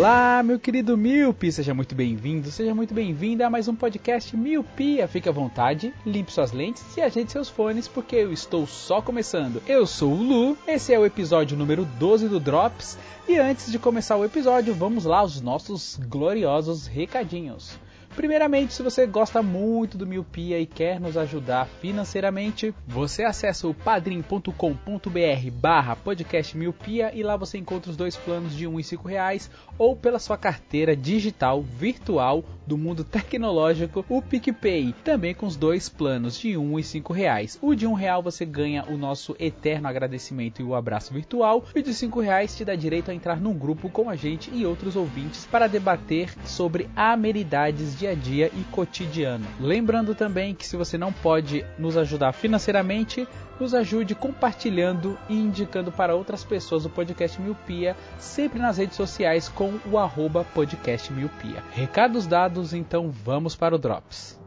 Olá, meu querido Miopi, seja muito bem-vindo, seja muito bem-vinda a mais um podcast Miopia. Fique à vontade, limpe suas lentes e ajeite seus fones, porque eu estou só começando. Eu sou o Lu, esse é o episódio número 12 do Drops, e antes de começar o episódio, vamos lá aos nossos gloriosos recadinhos. Primeiramente, se você gosta muito do Miopia e quer nos ajudar financeiramente, você acessa o padrim.com.br barra podcast Miopia e lá você encontra os dois planos de 1 e R$ reais ou pela sua carteira digital virtual do mundo tecnológico, o PicPay, também com os dois planos de 1 e R$ reais. O de R$ real você ganha o nosso eterno agradecimento e o abraço virtual, e o de R$ reais te dá direito a entrar num grupo com a gente e outros ouvintes para debater sobre amenidades dia a dia e cotidiano. Lembrando também que se você não pode nos ajudar financeiramente, nos ajude compartilhando e indicando para outras pessoas o podcast Miopia, sempre nas redes sociais com o arroba podcast Miopia. Recados dados, então vamos para o Drops.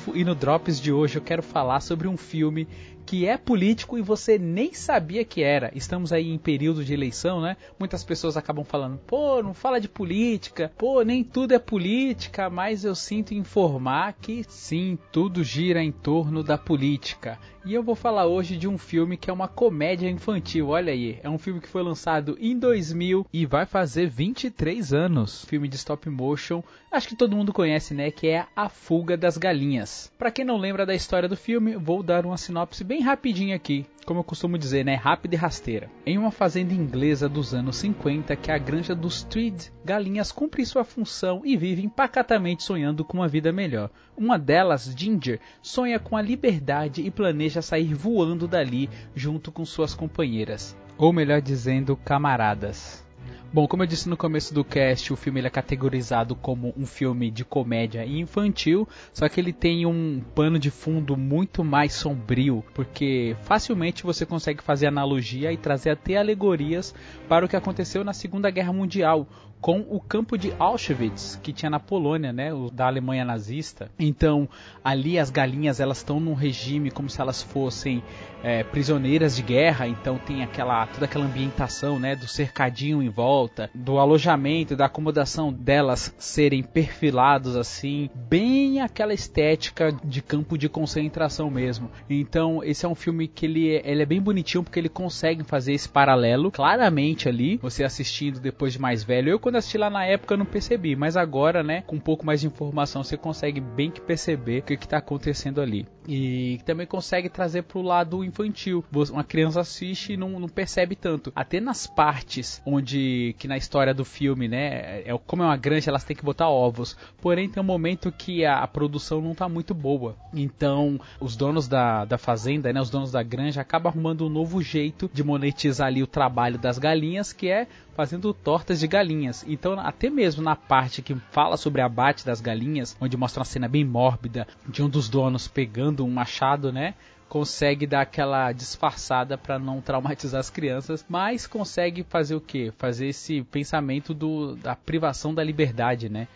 Povo, e no Drops de hoje eu quero falar sobre um filme que é político e você nem sabia que era. Estamos aí em período de eleição, né? Muitas pessoas acabam falando, pô, não fala de política, pô, nem tudo é política, mas eu sinto informar que sim, tudo gira em torno da política. E eu vou falar hoje de um filme que é uma comédia infantil, olha aí. É um filme que foi lançado em 2000 e vai fazer 23 anos. Filme de stop motion, acho que todo mundo conhece, né? Que é A Fuga das Galinhas. Para quem não lembra da história do filme, vou dar uma sinopse bem rapidinho aqui. Como eu costumo dizer, né? Rápida e rasteira. Em uma fazenda inglesa dos anos 50, que é a granja dos Tweed, galinhas cumprem sua função e vivem pacatamente sonhando com uma vida melhor. Uma delas, Ginger, sonha com a liberdade e planeja sair voando dali junto com suas companheiras. Ou melhor dizendo, camaradas. Bom, como eu disse no começo do cast, o filme é categorizado como um filme de comédia infantil, só que ele tem um pano de fundo muito mais sombrio, porque facilmente você consegue fazer analogia e trazer até alegorias para o que aconteceu na Segunda Guerra Mundial, com o campo de Auschwitz que tinha na Polônia, né, o da Alemanha nazista. Então ali as galinhas elas estão num regime como se elas fossem é, prisioneiras de guerra. Então tem aquela toda aquela ambientação, né, do cercadinho em volta, do alojamento, da acomodação delas serem perfilados assim, bem aquela estética de campo de concentração mesmo. Então esse é um filme que ele, é, ele é bem bonitinho porque ele consegue fazer esse paralelo claramente ali. Você assistindo depois de mais velho, eu quando assisti lá na época eu não percebi, mas agora, né, com um pouco mais de informação, você consegue bem que perceber o que está acontecendo ali. E também consegue trazer para o lado infantil. Uma criança assiste e não, não, percebe tanto. Até nas partes onde, que na história do filme, né, é, como é uma granja, elas têm que botar ovos. Porém, tem um momento que a, a produção não está muito boa. Então, os donos da, da fazenda, né, os donos da granja, acabam arrumando um novo jeito de monetizar ali o trabalho das galinhas, que é fazendo tortas de galinhas. Então, até mesmo na parte que fala sobre abate das galinhas, onde mostra uma cena bem mórbida de um dos donos pegando um machado, né? Consegue dar aquela disfarçada para não traumatizar as crianças, mas consegue fazer o que? Fazer esse pensamento do, da privação da liberdade, né?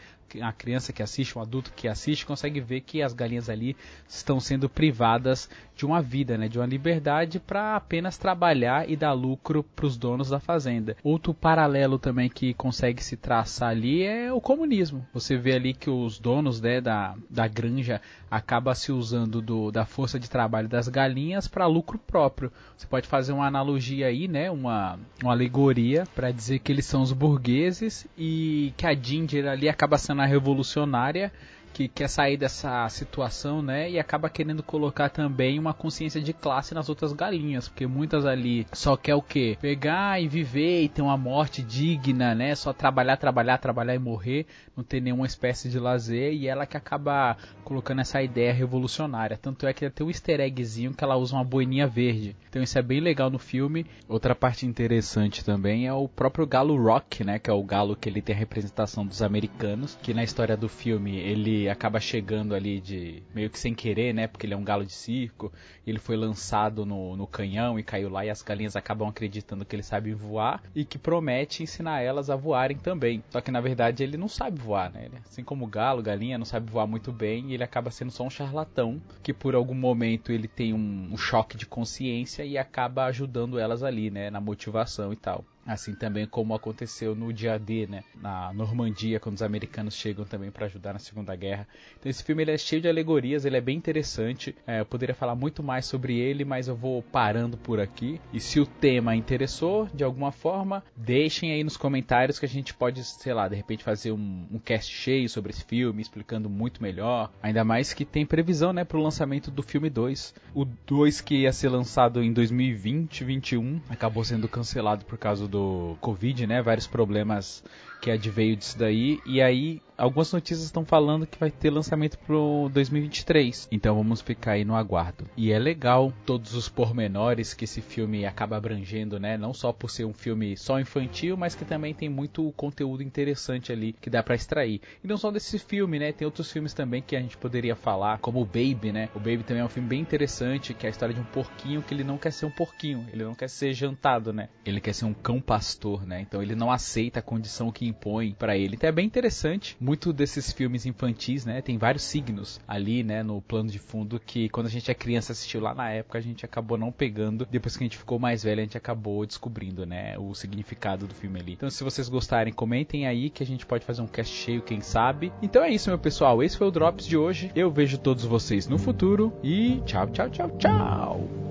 A criança que assiste, um adulto que assiste, consegue ver que as galinhas ali estão sendo privadas de uma vida, né, de uma liberdade para apenas trabalhar e dar lucro para os donos da fazenda. Outro paralelo também que consegue se traçar ali é o comunismo. Você vê ali que os donos né, da, da granja acabam se usando do, da força de trabalho das galinhas para lucro próprio. Você pode fazer uma analogia aí, né, uma, uma alegoria para dizer que eles são os burgueses e que a Ginger ali acaba sendo revolucionária que quer sair dessa situação, né? E acaba querendo colocar também uma consciência de classe nas outras galinhas, porque muitas ali só quer o quê? Pegar e viver e ter uma morte digna, né? Só trabalhar, trabalhar, trabalhar e morrer, não ter nenhuma espécie de lazer, e ela que acaba colocando essa ideia revolucionária. Tanto é que tem um easter eggzinho que ela usa uma boininha verde. Então isso é bem legal no filme. Outra parte interessante também é o próprio galo Rock, né? Que é o galo que ele tem a representação dos americanos, que na história do filme ele acaba chegando ali de meio que sem querer, né? Porque ele é um galo de circo. Ele foi lançado no, no canhão e caiu lá e as galinhas acabam acreditando que ele sabe voar e que promete ensinar elas a voarem também. Só que na verdade ele não sabe voar, né? Assim como o galo, galinha, não sabe voar muito bem e ele acaba sendo só um charlatão que por algum momento ele tem um, um choque de consciência e acaba ajudando elas ali, né? Na motivação e tal. Assim também como aconteceu no dia D, né? Na Normandia, quando os americanos chegam também para ajudar na Segunda Guerra. Então esse filme ele é cheio de alegorias, ele é bem interessante. É, eu poderia falar muito mais sobre ele, mas eu vou parando por aqui. E se o tema interessou de alguma forma, deixem aí nos comentários que a gente pode, sei lá, de repente fazer um, um cast cheio sobre esse filme, explicando muito melhor. Ainda mais que tem previsão, né, para o lançamento do filme 2. O 2 que ia ser lançado em 2020, 2021, acabou sendo cancelado por causa do do Covid, né? Vários problemas que adveio disso daí. E aí, algumas notícias estão falando que vai ter lançamento pro 2023. Então vamos ficar aí no aguardo. E é legal todos os pormenores que esse filme acaba abrangendo, né? Não só por ser um filme só infantil, mas que também tem muito conteúdo interessante ali que dá para extrair. E não só desse filme, né? Tem outros filmes também que a gente poderia falar, como o Baby, né? O Baby também é um filme bem interessante, que é a história de um porquinho que ele não quer ser um porquinho, ele não quer ser jantado, né? Ele quer ser um cão pastor, né? Então ele não aceita a condição que impõe para ele. Então é bem interessante. Muito desses filmes infantis, né? Tem vários signos ali, né? No plano de fundo que quando a gente é criança assistiu lá na época a gente acabou não pegando. Depois que a gente ficou mais velho a gente acabou descobrindo, né? O significado do filme ali. Então se vocês gostarem comentem aí que a gente pode fazer um cast cheio, quem sabe. Então é isso, meu pessoal. Esse foi o Drops de hoje. Eu vejo todos vocês no futuro e tchau, tchau, tchau, tchau.